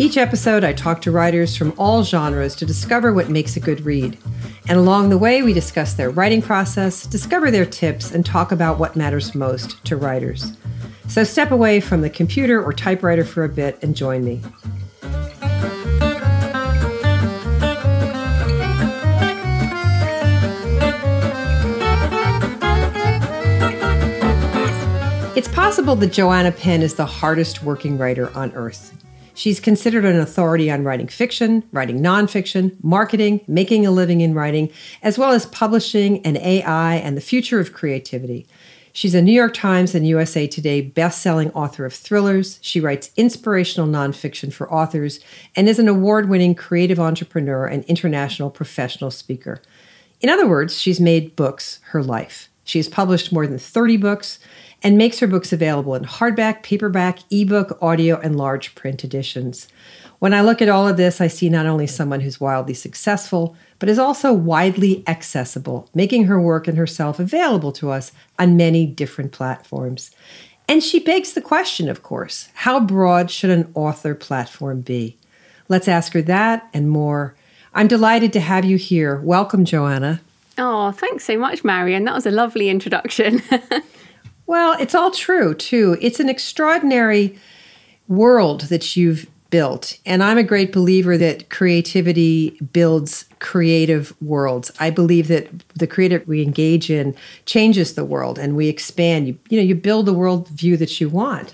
Each episode, I talk to writers from all genres to discover what makes a good read. And along the way, we discuss their writing process, discover their tips, and talk about what matters most to writers. So step away from the computer or typewriter for a bit and join me. It's possible that Joanna Penn is the hardest working writer on earth. She's considered an authority on writing fiction, writing nonfiction, marketing, making a living in writing, as well as publishing and AI and the future of creativity. She's a New York Times and USA Today best-selling author of thrillers. She writes inspirational nonfiction for authors and is an award-winning creative entrepreneur and international professional speaker. In other words, she's made books her life. She has published more than 30 books and makes her books available in hardback, paperback, ebook, audio, and large print editions. When I look at all of this, I see not only someone who's wildly successful, but is also widely accessible, making her work and herself available to us on many different platforms. And she begs the question, of course how broad should an author platform be? Let's ask her that and more. I'm delighted to have you here. Welcome, Joanna. Oh, thanks so much, Marion. That was a lovely introduction. Well, it's all true, too. It's an extraordinary world that you've built. And I'm a great believer that creativity builds creative worlds. I believe that the creative we engage in changes the world and we expand. You, you know, you build the world view that you want.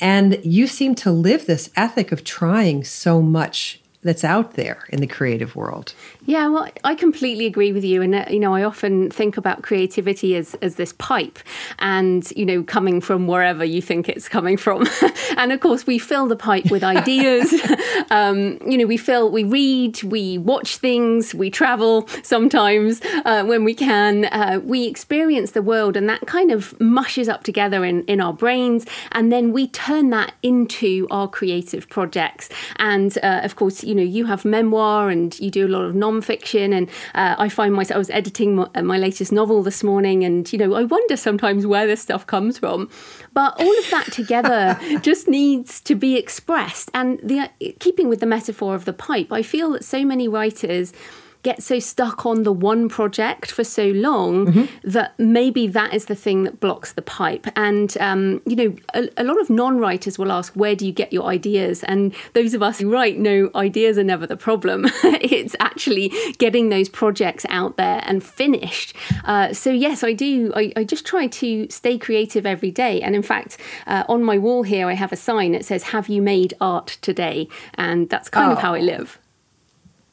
And you seem to live this ethic of trying so much that's out there in the creative world. Yeah, well, I completely agree with you. And, uh, you know, I often think about creativity as, as this pipe and, you know, coming from wherever you think it's coming from. and of course, we fill the pipe with ideas. um, you know, we fill, we read, we watch things, we travel sometimes uh, when we can. Uh, we experience the world and that kind of mushes up together in, in our brains. And then we turn that into our creative projects. And uh, of course, you know, you have memoir and you do a lot of non nonfiction. And uh, I find myself, I was editing my, my, latest novel this morning, and, you know, I wonder sometimes where this stuff comes from. But all of that together just needs to be expressed. And the, uh, keeping with the metaphor of the pipe, I feel that so many writers get so stuck on the one project for so long mm-hmm. that maybe that is the thing that blocks the pipe. And, um, you know, a, a lot of non writers will ask, where do you get your ideas? And those of us who write know ideas are never the problem. it's actually getting those projects out there and finished. Uh, so, yes, I do. I, I, just try to stay creative every day. And in fact, uh, on my wall here, I have a sign that says, Have you made art today? And that's kind oh. of how I live.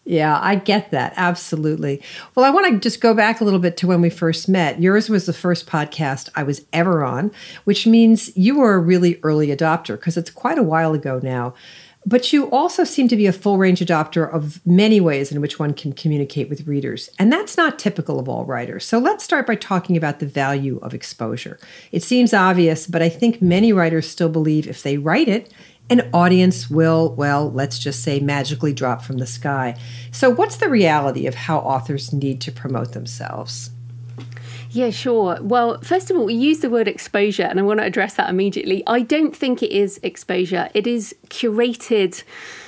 Yeah, I get that. Absolutely. Well, I want to just go back a little bit to when we first met. Yours was the first podcast I was ever on, which means you were a really early adopter because it's quite a while ago now. But you also seem to be a full range adopter of many ways in which one can communicate with readers. And that's not typical of all writers. So let's start by talking about the value of exposure. It seems obvious, but I think many writers still believe if they write it, an audience will, well, let's just say magically drop from the sky. So, what's the reality of how authors need to promote themselves? Yeah, sure. Well, first of all, we use the word exposure, and I want to address that immediately. I don't think it is exposure, it is curated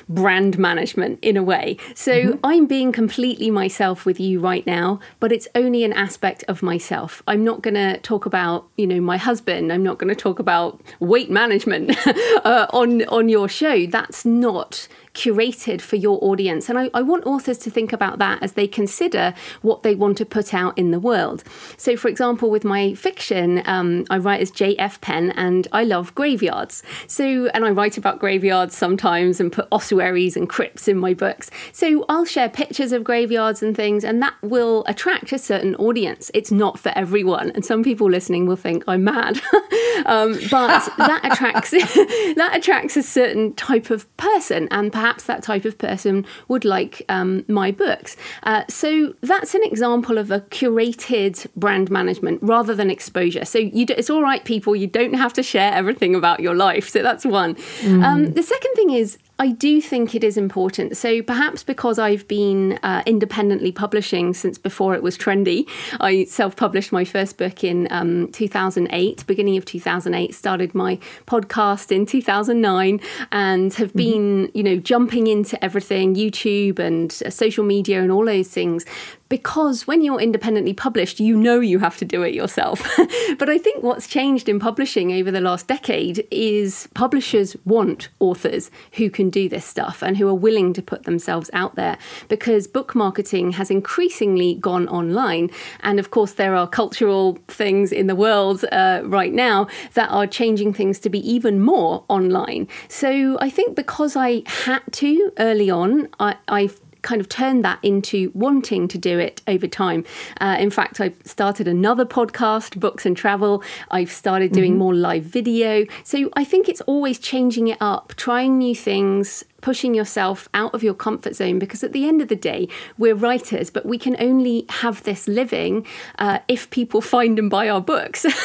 brand management in a way. So mm-hmm. I'm being completely myself with you right now, but it's only an aspect of myself. I'm not going to talk about, you know, my husband. I'm not going to talk about weight management uh, on on your show. That's not curated for your audience. And I, I, want authors to think about that as they consider what they want to put out in the world. So, for example, with my fiction, um, I write as J.F. Penn and I love graveyards. So, and I write about graveyards sometimes and put ossuaries and crypts in my books. So, I'll share pictures of graveyards and things, and that will attract a certain audience. It's not for everyone. And some people listening will think I'm mad. um, but that attracts that attracts a certain type of person and perhaps perhaps that type of person would like um, my books. Uh, so that's an example of a curated brand management rather than exposure. So do, it's all right, people, you don't have to share everything about your life. So that's one. Mm. Um, the second thing is, I do think it is important. So perhaps because I've been uh, independently publishing since before it was trendy, I self published my first book in um, 2008, beginning of 2008, started my podcast in 2009, and have mm-hmm. been, mm-hmm. you know, jumping into everything YouTube and uh, social media and all those things because when you're independently published, you know you have to do it yourself. but I think what's changed in publishing over the last decade is publishers want authors who can do this stuff and who are willing to put themselves out there because book marketing has increasingly gone online. And of course, there are cultural things in the world uh, right now that are changing things to be even more online. So I think because I had to early on, I, I've kind of turned that into wanting to do it over time. Uh, in fact, I've started another podcast, Books and Travel. I've started doing mm-hmm. more live video. So I think it's always changing it up, trying new things, pushing yourself out of your comfort zone because at the end of the day we're writers but we can only have this living uh, if people find and buy our books.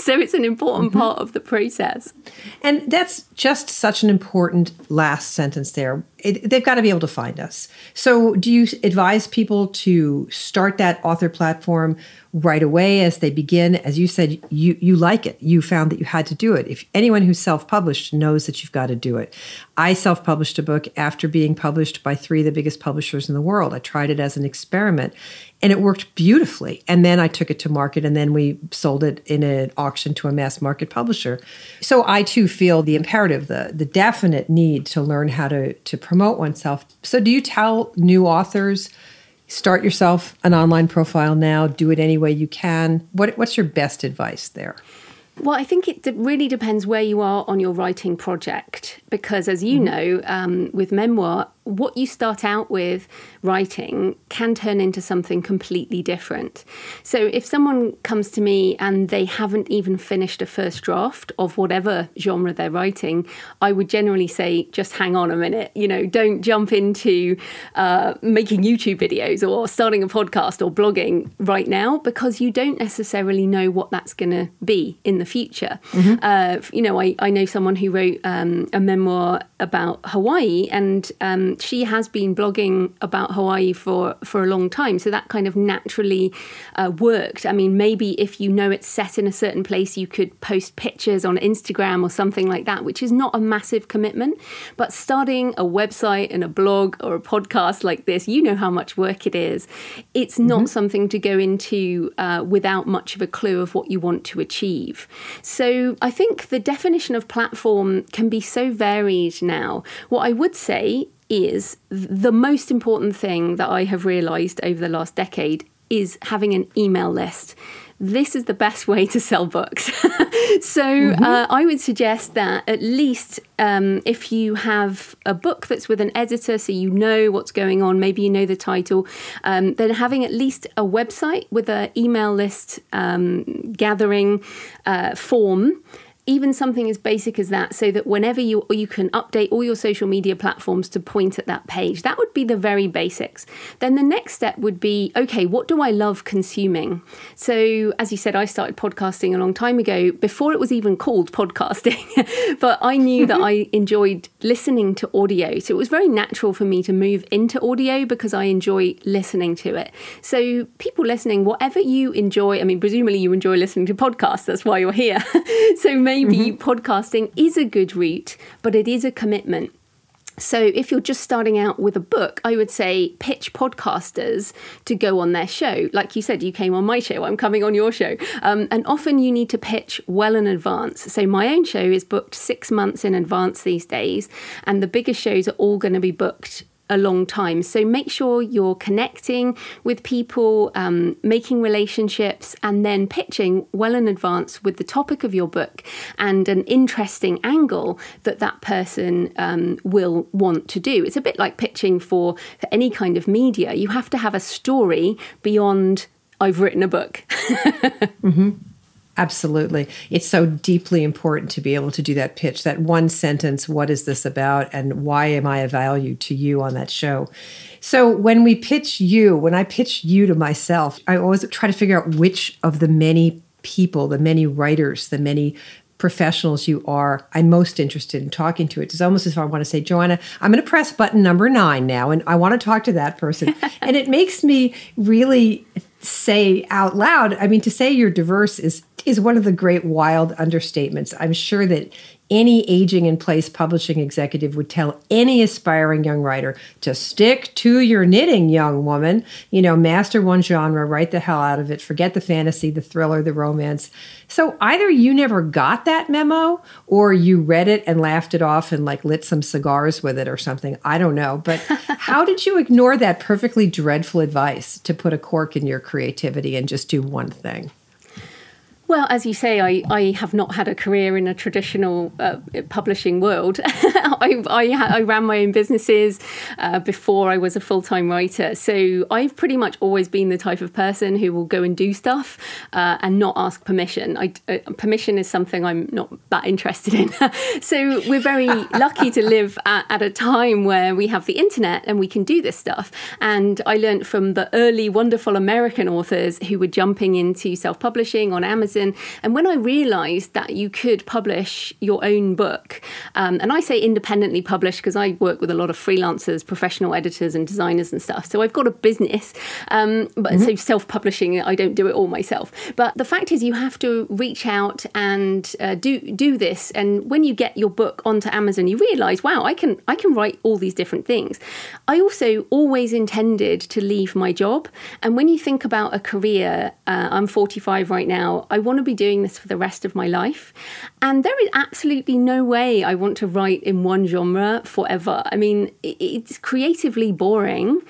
So it's an important mm-hmm. part of the process. And that's just such an important last sentence there. It, they've got to be able to find us. So do you advise people to start that author platform right away as they begin. As you said you you like it. You found that you had to do it. If anyone who's self-published knows that you've got to do it. I self-published a book after being published by three of the biggest publishers in the world. I tried it as an experiment and it worked beautifully. And then i took it to market and then we sold it in an auction to a mass market publisher. So i too feel the imperative the the definite need to learn how to to promote oneself. So do you tell new authors start yourself an online profile now, do it any way you can. What, what's your best advice there? Well, I think it really depends where you are on your writing project because, as you mm-hmm. know, um, with memoir, what you start out with writing can turn into something completely different. So if someone comes to me and they haven't even finished a first draft of whatever genre they're writing, I would generally say, just hang on a minute. You know, don't jump into uh, making YouTube videos or starting a podcast or blogging right now because you don't necessarily know what that's going to be in the future. Mm-hmm. Uh, you know, I, I know someone who wrote um, a memoir about Hawaii and um, she has been blogging about Hawaii for, for a long time. So that kind of naturally uh, worked. I mean, maybe if you know it's set in a certain place, you could post pictures on Instagram or something like that, which is not a massive commitment. But starting a website and a blog or a podcast like this, you know how much work it is. It's not mm-hmm. something to go into uh, without much of a clue of what you want to achieve. So I think the definition of platform can be so varied now. What I would say is the most important thing that I have realized over the last decade is having an email list. This is the best way to sell books. so mm-hmm. uh, I would suggest that at least um, if you have a book that's with an editor, so you know what's going on, maybe you know the title, um, then having at least a website with an email list um, gathering uh, form even something as basic as that so that whenever you you can update all your social media platforms to point at that page. That would be the very basics. Then the next step would be okay what do i love consuming? So as you said i started podcasting a long time ago. Before it was even called podcasting but i knew that i enjoyed listening to audio. So it was very natural for me to move into audio because i enjoy listening to it. So people listening whatever you enjoy i mean presumably you enjoy listening to podcasts. That's why you're here. So maybe mm-hmm. podcasting is a good route, but it is a commitment. So, if you're just starting out with a book, I would say pitch podcasters to go on their show. Like you said, you came on my show, I'm coming on your show. Um, and often you need to pitch well in advance. So, my own show is booked six months in advance these days, and the biggest shows are all going to be booked a long time. So make sure you're connecting with people, um, making relationships, and then pitching well in advance with the topic of your book and an interesting angle that that person um, will want to do. It's a bit like pitching for, for any kind of media. You have to have a story beyond I've written a book. mm-hmm. Absolutely. It's so deeply important to be able to do that pitch, that one sentence, what is this about and why am I a value to you on that show? So when we pitch you, when I pitch you to myself, I always try to figure out which of the many people, the many writers, the many professionals you are, I'm most interested in talking to. It's almost as if I want to say, Joanna, I'm going to press button number nine now, and I want to talk to that person. and it makes me really say out loud. I mean, to say you're diverse is is one of the great wild understatements. I'm sure that any aging in place publishing executive would tell any aspiring young writer to stick to your knitting, young woman. You know, master one genre, write the hell out of it, forget the fantasy, the thriller, the romance. So either you never got that memo or you read it and laughed it off and like lit some cigars with it or something. I don't know. But how did you ignore that perfectly dreadful advice to put a cork in your creativity and just do one thing? Well, as you say, I, I have not had a career in a traditional uh, publishing world. I, I, I, ran my own businesses uh, before I was a full time writer. So I've pretty much always been the type of person who will go and do stuff uh, and not ask permission. I, uh, permission is something I'm not that interested in. so we're very lucky to live at, at a time where we have the internet and we can do this stuff. And I learned from the early, wonderful American authors who were jumping into self publishing on Amazon and when I realized that you could publish your own book, um, and I say independently publish because I work with a lot of freelancers, professional editors, and designers and stuff. So I've got a business, um, but mm-hmm. so self publishing, I don't do it all myself. But the fact is, you have to reach out and uh, do do this. And when you get your book onto Amazon, you realize, wow, I can I can write all these different things. I also always intended to leave my job, and when you think about a career, uh, I'm 45 right now. I want to be doing this for the rest of my life. And there is absolutely no way I want to write in one genre forever. I mean, it's creatively boring.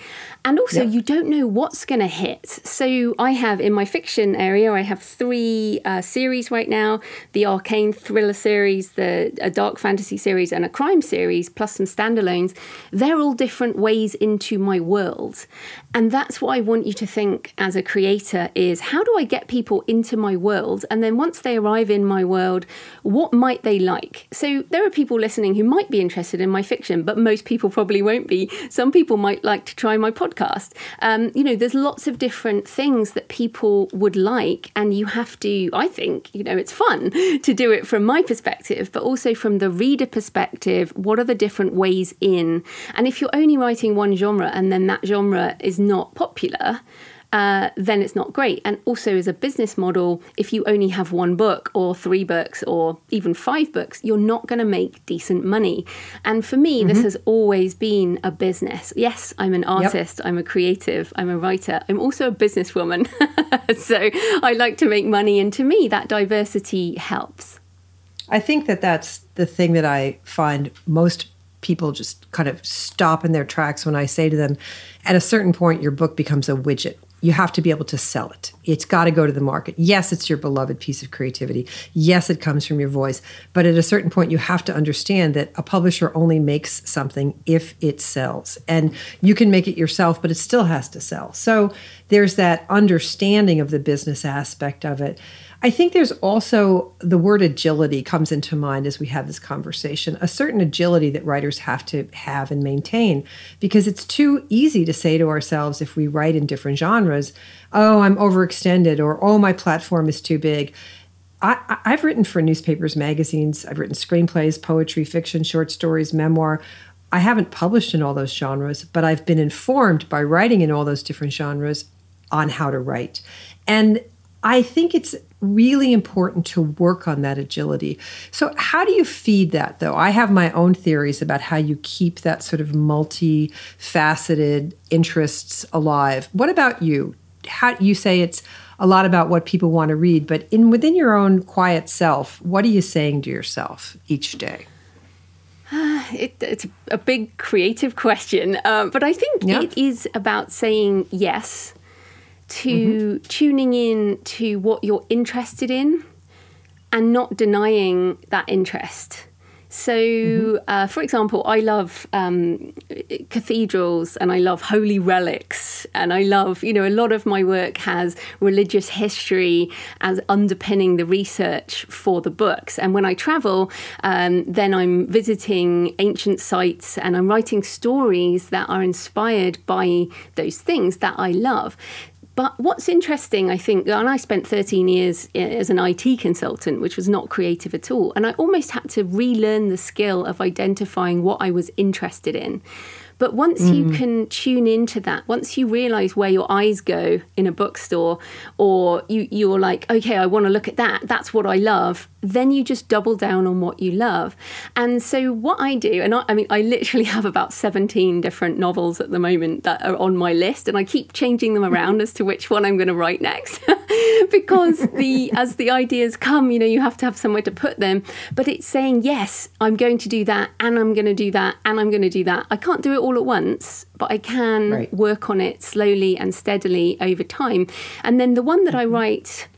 And also, yeah. you don't know what's going to hit. So, I have in my fiction area, I have three uh, series right now the arcane thriller series, the a dark fantasy series, and a crime series, plus some standalones. They're all different ways into my world. And that's what I want you to think as a creator is how do I get people into my world? And then once they arrive in my world, what might they like? So, there are people listening who might be interested in my fiction, but most people probably won't be. Some people might like to try my podcast podcast. Um, you know, there's lots of different things that people would like, and you have to, I think, you know, it's fun to do it from my perspective, but also from the reader perspective. What are the different ways in? And if you're only writing one genre and then that genre is not popular, uh, then it's not great. And also, as a business model, if you only have one book or three books or even five books, you're not going to make decent money. And for me, mm-hmm. this has always been a business. Yes, I'm an artist, yep. I'm a creative, I'm a writer, I'm also a businesswoman. so I like to make money. And to me, that diversity helps. I think that that's the thing that I find most people just kind of stop in their tracks when I say to them, at a certain point, your book becomes a widget you have to be able to sell it. It's got to go to the market. Yes, it's your beloved piece of creativity. Yes, it comes from your voice. But at a certain point, you have to understand that a publisher only makes something if it sells. And you can make it yourself, but it still has to sell. So there's that understanding of the business aspect of it. I think there's also the word agility comes into mind as we have this conversation, a certain agility that writers have to have and maintain because it's too easy to say to ourselves if we write in different genres, oh, I'm overextended or oh, my platform is too big. I, have written for newspapers, magazines, I've written screenplays, poetry, fiction, short stories, memoir. I haven't published in all those genres, but I've been informed by writing in all those different genres on how to write. And I think it's really important to work on that agility. So, how do you feed that though? I have my own theories about how you keep that sort of multifaceted interests alive. What about you? How you say it's a lot about what people want to read, but in within your own quiet self, what are you saying to yourself each day? Uh, it, it's a big creative question, uh, but I think yeah. it is about saying yes to mm-hmm. tuning in to what you're interested in and not denying that interest. So, mm-hmm. uh, for example, I love um, cathedrals and I love holy relics, and I love, you know, a lot of my work has religious history as underpinning the research for the books. And when I travel, um, then I'm visiting ancient sites and I'm writing stories that are inspired by those things that I love. But what's interesting, I think, and I spent 13 years eh, as an IT consultant, which was not creative at all. And I almost had to relearn the skill of identifying what I was interested in. But once mm. you can tune into that, once you realize where your eyes go in a bookstore, or you, you're like, okay, I want to look at that, that's what I love, then you just double down on what you love. And so, what I do, and I, I, mean, I literally have about 17 different novels at the moment that are on my list, and I keep changing them around as to which one I'm going to write next. because the as the ideas come, you know, you have to have somewhere to put them. But it's saying, yes, I'm going to do that, and I'm going to do that, and I'm going to do that. I can't do it all all at once, but I can right. work on it slowly and steadily over time. And then the one that I mm-hmm. write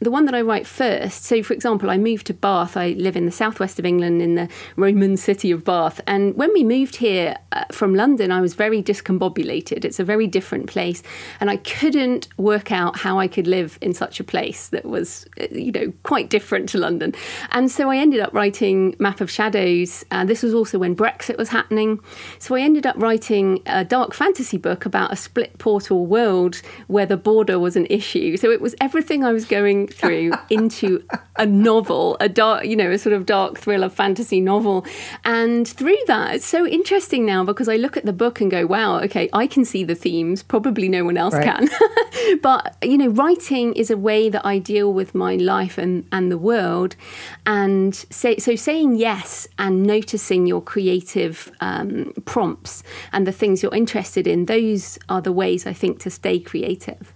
the one that I write first. So, for example, I moved to Bath. I live in the southwest of England in the Roman city of Bath. And when we moved here uh, from London, I was very discombobulated. It's a very different place. And I couldn't work out how I could live in such a place that was, uh, you know, quite different to London. And so I ended up writing Map of Shadows. Uh, this was also when Brexit was happening. So I ended up writing a dark fantasy book about a split portal world where the border was an issue. So it was everything I was going through into a novel, a dark, you know, a sort of dark thriller fantasy novel. And through that, it's so interesting now because I look at the book and go, wow, okay, I can see the themes. Probably no one else right. can. but, you know, writing is a way that I deal with my life and, and the world. And say, so saying yes and noticing your creative um, prompts and the things you're interested in, those are the ways I think to stay creative.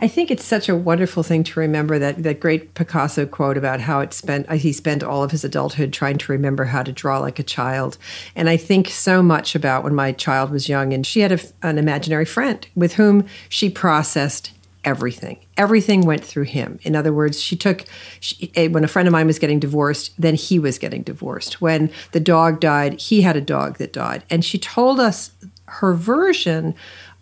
I think it's such a wonderful thing to remember that that great Picasso quote about how it spent uh, he spent all of his adulthood trying to remember how to draw like a child. And I think so much about when my child was young and she had a, an imaginary friend with whom she processed everything. Everything went through him. In other words, she took, she, when a friend of mine was getting divorced, then he was getting divorced. When the dog died, he had a dog that died. And she told us her version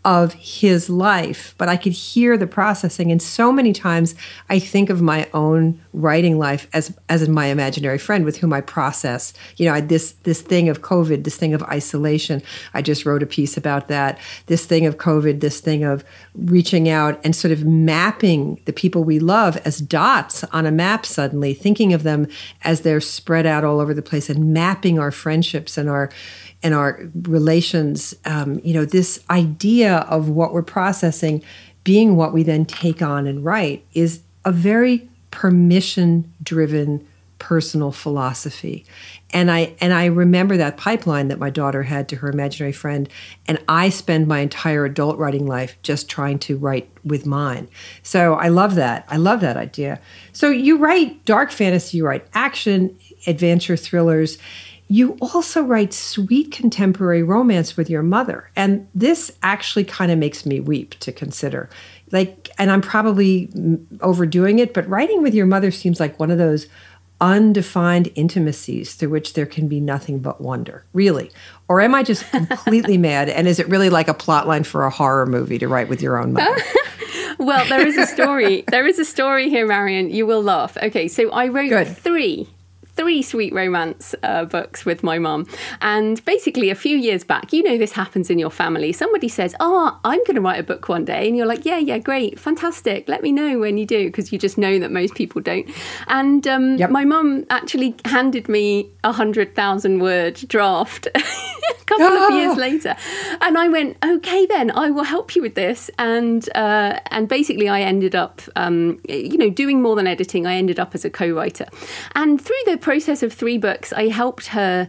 of his life, but I could hear the processing. And so many times I think of my own writing life as as my imaginary friend with whom I process, you know, this this thing of COVID, this thing of isolation. I just wrote a piece about that. This thing of COVID, this thing of reaching out and sort of mapping the people we love as dots on a map suddenly, thinking of them as they're spread out all over the place and mapping our friendships and our and our relations, um, you know, this idea of what we're processing being what we then take on and write is a very permission driven personal philosophy. And i and i remember that pipeline that my daughter had to her imaginary friend and i spend my entire adult writing life just trying to write with mine. So i love that. I love that idea. So you write dark fantasy you write action adventure thrillers you also write sweet contemporary romance with your mother. And this actually kind of makes me weep to consider. Like, and I'm probably overdoing it, but writing with your mother seems like one of those undefined intimacies through which there can be nothing but wonder, really. Or am I just completely mad? And is it really like a plot line for a horror movie to write with your own mother? well, there is a story. there is a story here, Marion. You will laugh. Okay, so I wrote Good. three three sweet romance uh, books with my mum. And basically, a few years back, you know, this happens in your family. Somebody says, Oh, I'm going to write a book one day. And you're like, Yeah, yeah, great, fantastic. Let me know when you do, because you just know that most people don't. And um, yep. my mum actually handed me a 100,000 word draft. a couple of years ah. later, and I went, okay, then I will help you with this, and uh, and basically I ended up, um, you know, doing more than editing. I ended up as a co-writer, and through the process of three books, I helped her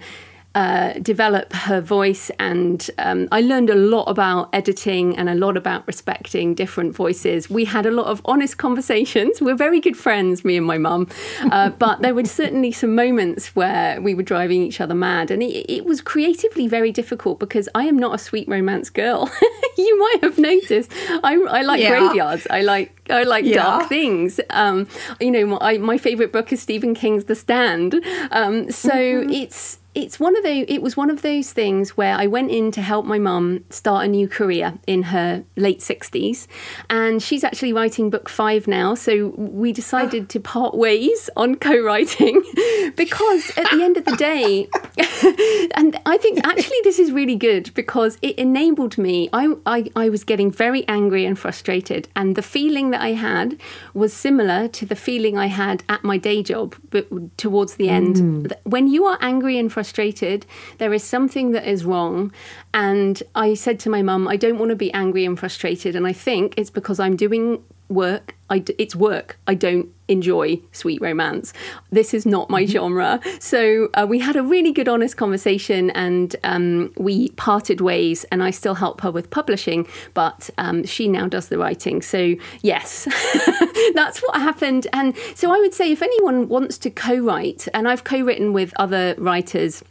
uh, develop her voice, and um, I learned a lot about editing and a lot about respecting different voices. We had a lot of honest conversations. We're very good friends, me and my mum, uh, but there were certainly some moments where we were driving each other mad, and it, it was creatively very difficult because I am not a sweet romance girl. you might have noticed. I, I like yeah. graveyards. I like I like yeah. dark things. Um, you know, my, my favorite book is Stephen King's The Stand. Um, so mm-hmm. it's it's one of those it was one of those things where I went in to help my mum start a new career in her late 60s and she's actually writing book 5 now. So we decided to part ways on co-writing because at the end of the day and I think actually this is really good because it enabled me I, I I was getting very angry and frustrated. And the feeling that I had was similar to the feeling I had at my day job but towards the end. Mm. when you are angry and frustrated frustrated. There is something that is wrong. And I said to my mum, I don't want to be angry and frustrated. And I think it's because I'm doing work. I d- it's work. I don't enjoy sweet romance. This is not my mm-hmm. genre. So uh, we had a really good, honest conversation, and um, we parted ways. And I still help her with publishing, but um, she now does the writing. So yes, that's what happened. And so I would say, if anyone wants to co-write, and I've co-written with other writers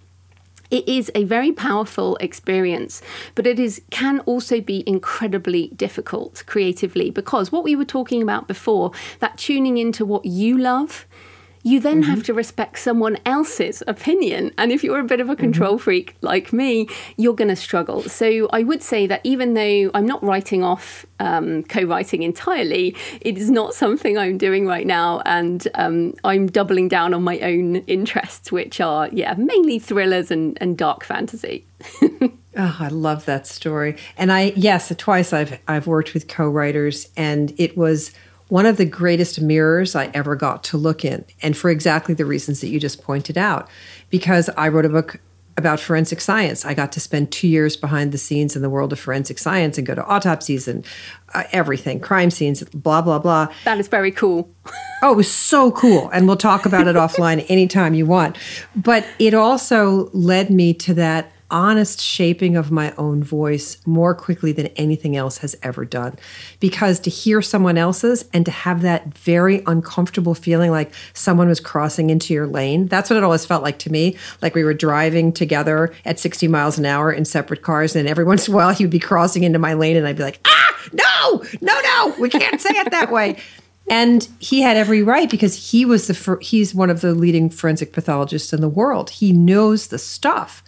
it is a very powerful experience, but it is can also be incredibly difficult creatively because what we were talking about before, that tuning into what you love you then mm-hmm. have to respect someone else's opinion. And if you're a bit of a control mm-hmm. freak like me, you're going to struggle. So I would say that even though I'm not writing off um, co writing entirely, it is not something I'm doing right now. And um, I'm doubling down on my own interests, which are, yeah, mainly thrillers and, and dark fantasy. Oh, I love that story. And I yes, twice I've I've worked with co-writers and it was one of the greatest mirrors I ever got to look in, and for exactly the reasons that you just pointed out. Because I wrote a book about forensic science. I got to spend two years behind the scenes in the world of forensic science and go to autopsies and uh, everything, crime scenes, blah, blah, blah. That is very cool. oh, it was so cool. And we'll talk about it offline anytime you want. But it also led me to that honest shaping of my own voice more quickly than anything else has ever done. Because to hear someone else's and to have that very uncomfortable feeling like someone was crossing into your lane, that's what it always felt like to me. Like we were driving together at 60 miles an hour in separate cars, and every once in a while he would be crossing into my lane, and I'd be like, ah, no, no, no, we can't say it that way. And he had every right because he was the he's one of the leading forensic pathologists in the world. He knows the stuff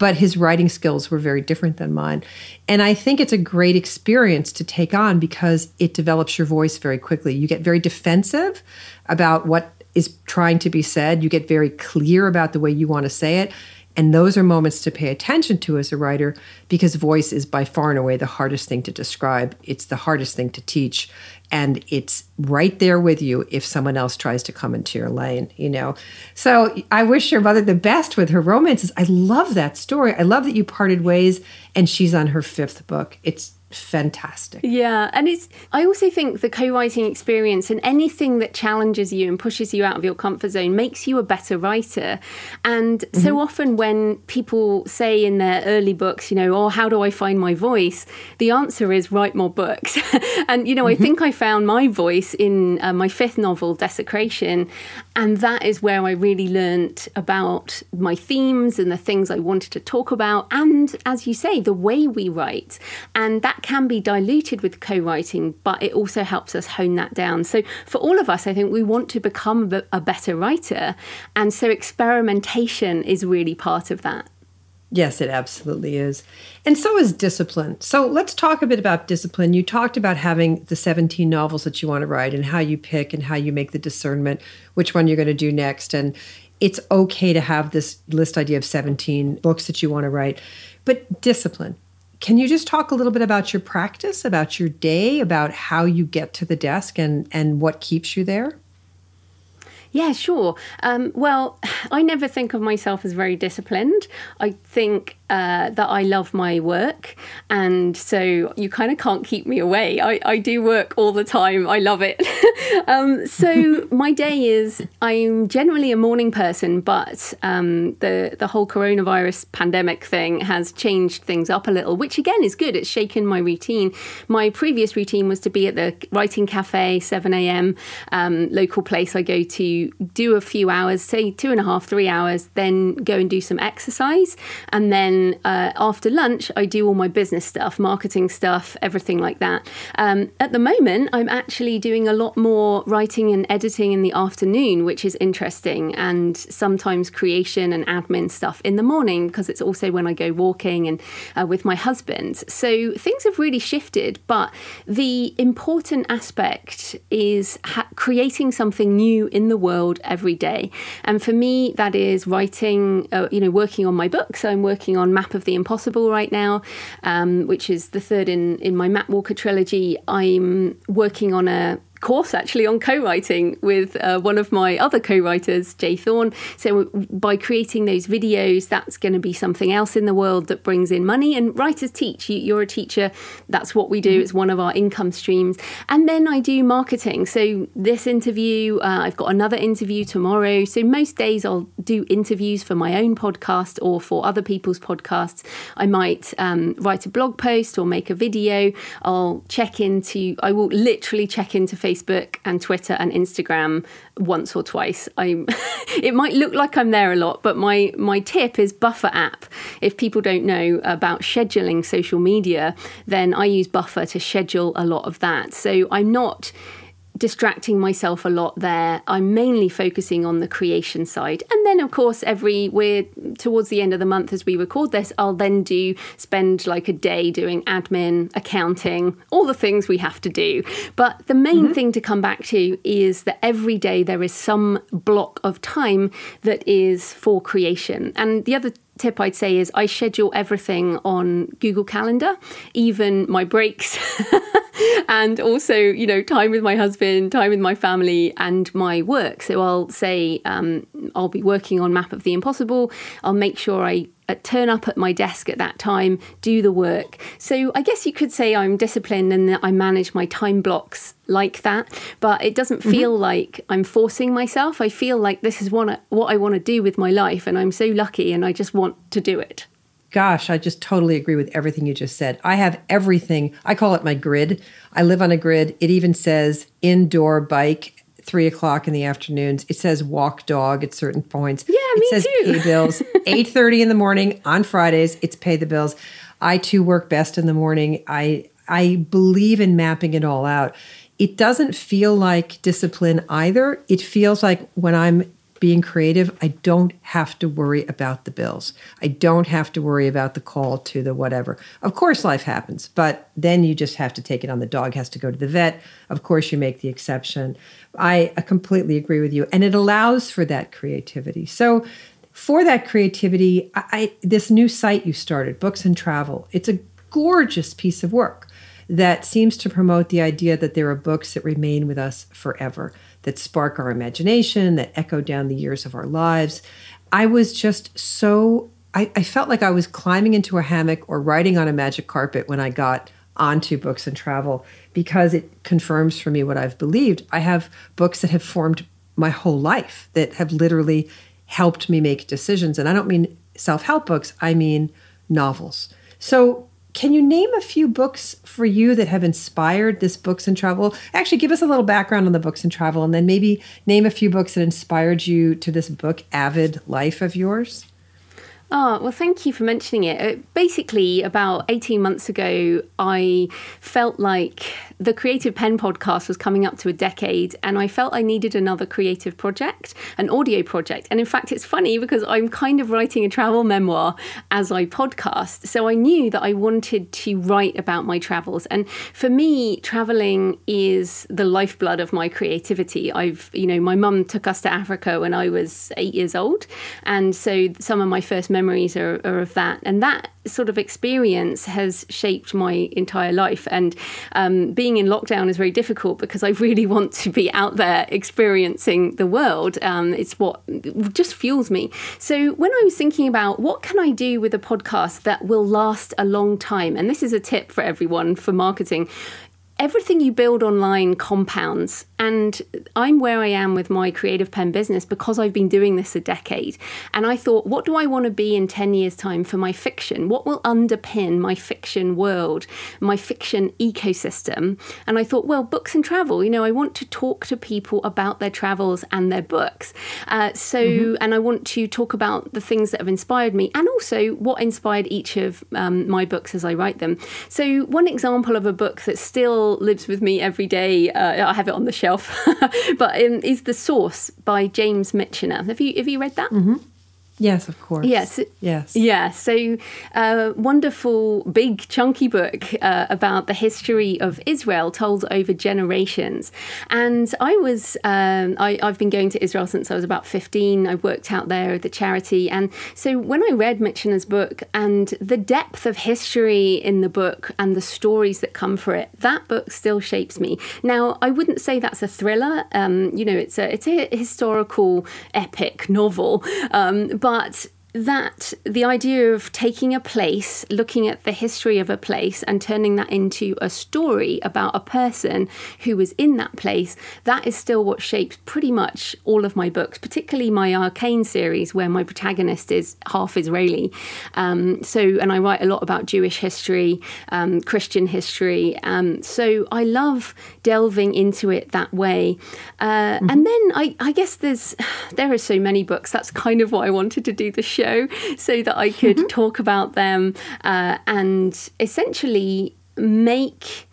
but his writing skills were very different than mine. And I think it's a great experience to take on because it develops your voice very quickly. You get very defensive about what is trying to be said, you get very clear about the way you want to say it. And those are moments to pay attention to as a writer because voice is by far and away the hardest thing to describe. It's the hardest thing to teach. And it's right there with you if someone else tries to come into your lane you know? So i wish your mother the best with her romances. I love that story. I love that you parted ways and she's on her fifth book. It's fantastic. Yeah, and it's I also think the co-writing experience and anything that challenges you and pushes you out of your comfort zone makes you a better writer. And mm-hmm. so often when people say in their early books, you know, oh, how do I find my voice? The answer is write more books. and you know, mm-hmm. I think I found my voice in uh, my fifth novel, Desecration, and that is where I really learnt about my themes and the things I wanted to talk about and as you say, the way we write. And that can be diluted with co writing, but it also helps us hone that down. So, for all of us, I think we want to become a better writer. And so, experimentation is really part of that. Yes, it absolutely is. And so is discipline. So let's talk a bit about discipline. You talked about having the 17 novels that you want to write and how you pick and how you make the discernment which one you're going to do next. And it's okay to have this list idea of 17 books that you want to write. But discipline. Can you just talk a little bit about your practice, about your day, about how you get to the desk and, and what keeps you there? Yeah, sure. Um, well, I never think of myself as very disciplined. I think uh, that I love my work. And so you kind of can't keep me away. I, I do work all the time. I love it. um, so my day is, I'm generally a morning person, but um, the, the whole coronavirus pandemic thing has changed things up a little, which again is good. It's shaken my routine. My previous routine was to be at the writing cafe, 7 a.m., um, local place I go to, do a few hours, say two and a half, three hours, then go and do some exercise. And then uh, after lunch, I do all my business stuff, marketing stuff, everything like that. Um, at the moment, I'm actually doing a lot more writing and editing in the afternoon, which is interesting, and sometimes creation and admin stuff in the morning because it's also when I go walking and uh, with my husband. So things have really shifted, but the important aspect is ha- creating something new in the world every day. And for me, that is writing, uh, you know, working on my book. So I'm working on Map of the Impossible right now, um, which is the third in, in my Mapwalker trilogy. I'm working on a course actually on co-writing with uh, one of my other co-writers J. Thorn so by creating those videos that's going to be something else in the world that brings in money. And writers teach. You, are a teacher. That's what we do. Mm-hmm. it's one of our income streams. And then i do marketing. So this interview uh, i've got another interview tomorrow. So most days i'll do interviews for my own podcast or for other people's podcasts. I might um, write a blog post or make a video. I'll check into i will literally check into facebook Facebook and Twitter and Instagram once or twice. I'm it might look like I'm there a lot, but my my tip is Buffer app. If people don't know about scheduling social media, then I use Buffer to schedule a lot of that. So I'm not distracting myself a lot there. I'm mainly focusing on the creation side. And then of course every we're towards the end of the month as we record this, I'll then do spend like a day doing admin, accounting, all the things we have to do. But the main mm-hmm. thing to come back to is that every day there is some block of time that is for creation. And the other tip I'd say is I schedule everything on Google Calendar, even my breaks. and also, you know, time with my husband, time with my family, and my work. So I'll say um, I'll be working on Map of the Impossible. I'll make sure I turn up at my desk at that time, do the work. So I guess you could say I'm disciplined and that I manage my time blocks like that, but it doesn't mm-hmm. feel mm-hmm. like I'm forcing myself. I feel like this is what what I want to do with my life, and I'm so lucky, and I just want to do it. Gosh, I just totally agree with everything you just said. I have everything. I call it my grid. I live on a grid. It even says indoor bike three o'clock in the afternoons. It says walk dog at certain points. Yeah, it me says too. pay bills. Eight thirty in the morning on Fridays. It's pay the bills. I too work best in the morning. I I believe in mapping it all out. It doesn't feel like discipline either. It feels like when I'm being creative, I don't have to worry about the bills. I don't have to worry about the call to the whatever. Of course, life happens, but then you just have to take it on. The dog has to go to the vet. Of course, you make the exception. I completely agree with you. And it allows for that creativity. So, for that creativity, I, I, this new site you started, Books and Travel, it's a gorgeous piece of work that seems to promote the idea that there are books that remain with us forever that spark our imagination, that echo down the years of our lives. I was just so, I, I felt like I was climbing into a hammock or riding on a magic carpet when I got onto books and travel because it confirms for me what I've believed. I have books that have formed my whole life that have literally helped me make decisions. And I don't mean self help books, I mean novels. So can you name a few books for you that have inspired this books and travel? Actually, give us a little background on the books and travel, and then maybe name a few books that inspired you to this book, Avid Life of yours. Oh, well, thank you for mentioning it. Uh, basically, about 18 months ago, I felt like the Creative Penn podcast was coming up to a decade, and I felt I needed another creative project, an audio project. And in fact, it's funny because I'm kind of writing a travel memoir as I podcast. So I knew that I wanted to write about my travels. And for me, traveling is the lifeblood of my creativity. I've, you know, my mum took us to Africa when I was eight years old. And so some of my first memories memories are, are, of that. And that sort of experience has shaped my entire life. And um, being in lockdown is very difficult because I really want to be out there experiencing the world. Um, it's what just fuels me. So when I was thinking about what can I do with a podcast that will last a long time, and this is a tip for everyone for marketing everything you build online compounds. And I'm where I am with my Creative Penn business because I've been doing this a decade. And I thought, what do I want to be in 10 years' time for my fiction? What will underpin my fiction world, my fiction ecosystem? And I thought, well, books and travel. You know, I want to talk to people about their travels and their books. Uh, so, mm-hmm. and I want to talk about the things that have inspired me and also what inspired each of um, my books as I write them. So, one example of a book that's still lives with me every day. Uh, I have it on the shelf, but um, is the Source by James Michener. Have you have you read that? Mm-hmm. Yes, of course. Yes. Yes. Yeah. So, uh, wonderful, big, chunky book uh, about the history of Israel told over generations. And I was, um, I, have been going to Israel since I was about 15. I worked out there at the charity. And so, when I read Michener's book and the depth of history in the book and the stories that come for it, that book still shapes me. Now, I wouldn't say that's a thriller. Um, you know, it's a, it's a historical epic novel. Um, but but that the idea of taking a place, looking at the history of a place, and turning that into a story about a person who was in that place, that is still what shapes pretty much all of my books, particularly my ARKANE series, where my protagonist is half Israeli. Um, so, and I write a lot about Jewish history, um, Christian history. Um, so I love delving into it that way. Uh, mm-hmm. And then I, I guess there's there are so many books. That's kind of why I wanted to do the show so that I could mm-hmm. talk about them uh, and essentially make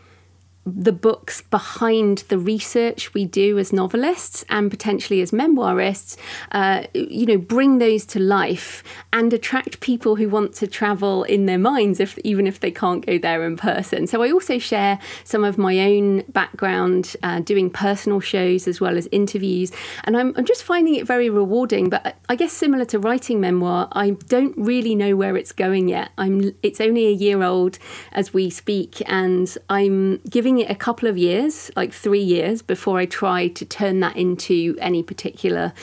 the books behind the research we do as novelists and potentially as memoirists, uh, you know, bring those to life and attract people who want to travel in their minds, if even if they can't go there in person. So I also share some of my own background uh, doing personal shows as well as interviews, and I'm, I'm just finding it very rewarding. But I guess similar to writing memoir, I don't really know where it's going yet. I'm it's only a year old as we speak, and I'm giving it a couple of years, like three years, before I try to turn that into any particular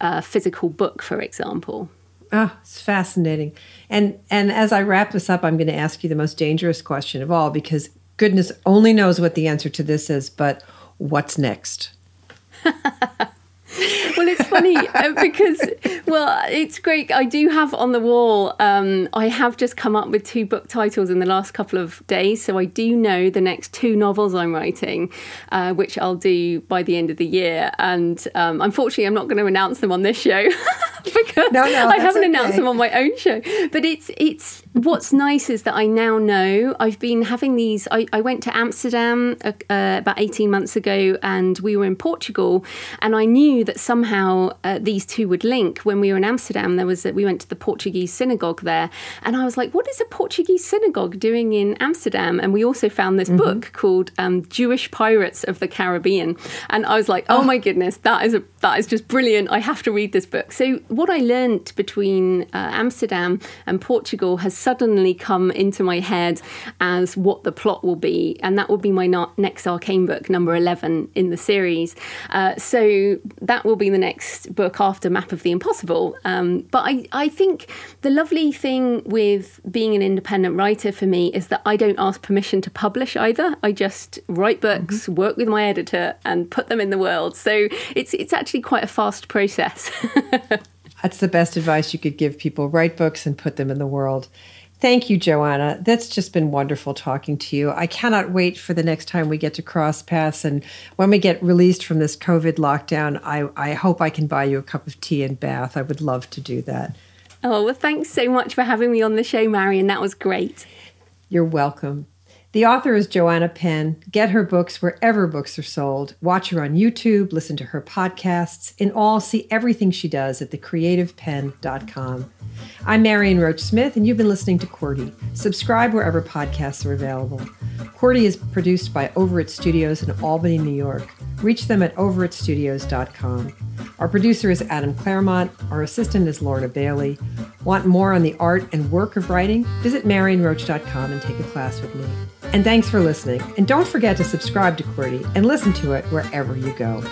uh, physical book, for example. Oh, it's fascinating. And and as I wrap this up, I'm going to ask you the most dangerous question of all because goodness only knows what the answer to this is, but what's next? well, it's funny uh, because, well, it's great. I do have on the wall, um, I have just come up with two book titles in the last couple of days. So I do know the next two novels I'm writing, uh, which I'll do by the end of the year. And um, unfortunately, I'm not going to announce them on this show because no, no, I haven't okay. announced them on my own show. But it's, it's, what's nice is that I now know I've been having these. I, I went to Amsterdam uh, uh about 18 months ago and we were in Portugal, and I knew that somehow uh, these two would link. When we were in Amsterdam, there was a, we went to the Portuguese synagogue there, and I was like, "What is a Portuguese synagogue doing in Amsterdam?" And we also found this mm-hmm. book called um, "Jewish Pirates of the Caribbean," and I was like, "Oh, oh my goodness, that is a that is just brilliant! I have to read this book." So what I learned between uh, Amsterdam and Portugal has suddenly come into my head as what the plot will be, and that will be my next ARKANE book, number eleven in the series. Uh, so that will be the next book after Map of the Impossible. Um, but I, I think the lovely thing with being an independent writer for me is that I don't ask permission to publish either. I just write books, mm-hmm. work with my editor, and put them in the world. So it's it's actually quite a fast process. That's the best advice you could give people. Write books and put them in the world. Thank you, Joanna. That's just been wonderful talking to you. I cannot wait for the next time we get to cross paths. And when we get released from this COVID lockdown, I, I hope I can buy you a cup of tea in Bath. I would love to do that. Oh, well, thanks so much for having me on the show, Marion. That was great. You're welcome. The author is Joanna Penn. Get her books wherever books are sold. Watch her on YouTube, listen to her podcasts. In all, see everything she does at thecreativepenn.com. I'm Marion Roach Smith, and you've been listening to QWERTY. Subscribe wherever podcasts are available. QWERTY is produced by Overit Studios in Albany, New York. Reach them at overitstudios.com. Our producer is Adam Claremont. Our assistant is Lorna Bailey. Want more on the art and work of writing? Visit marionroach.com and take a class with me. And thanks for listening. And don't forget to subscribe to QWERTY and listen to it wherever you go.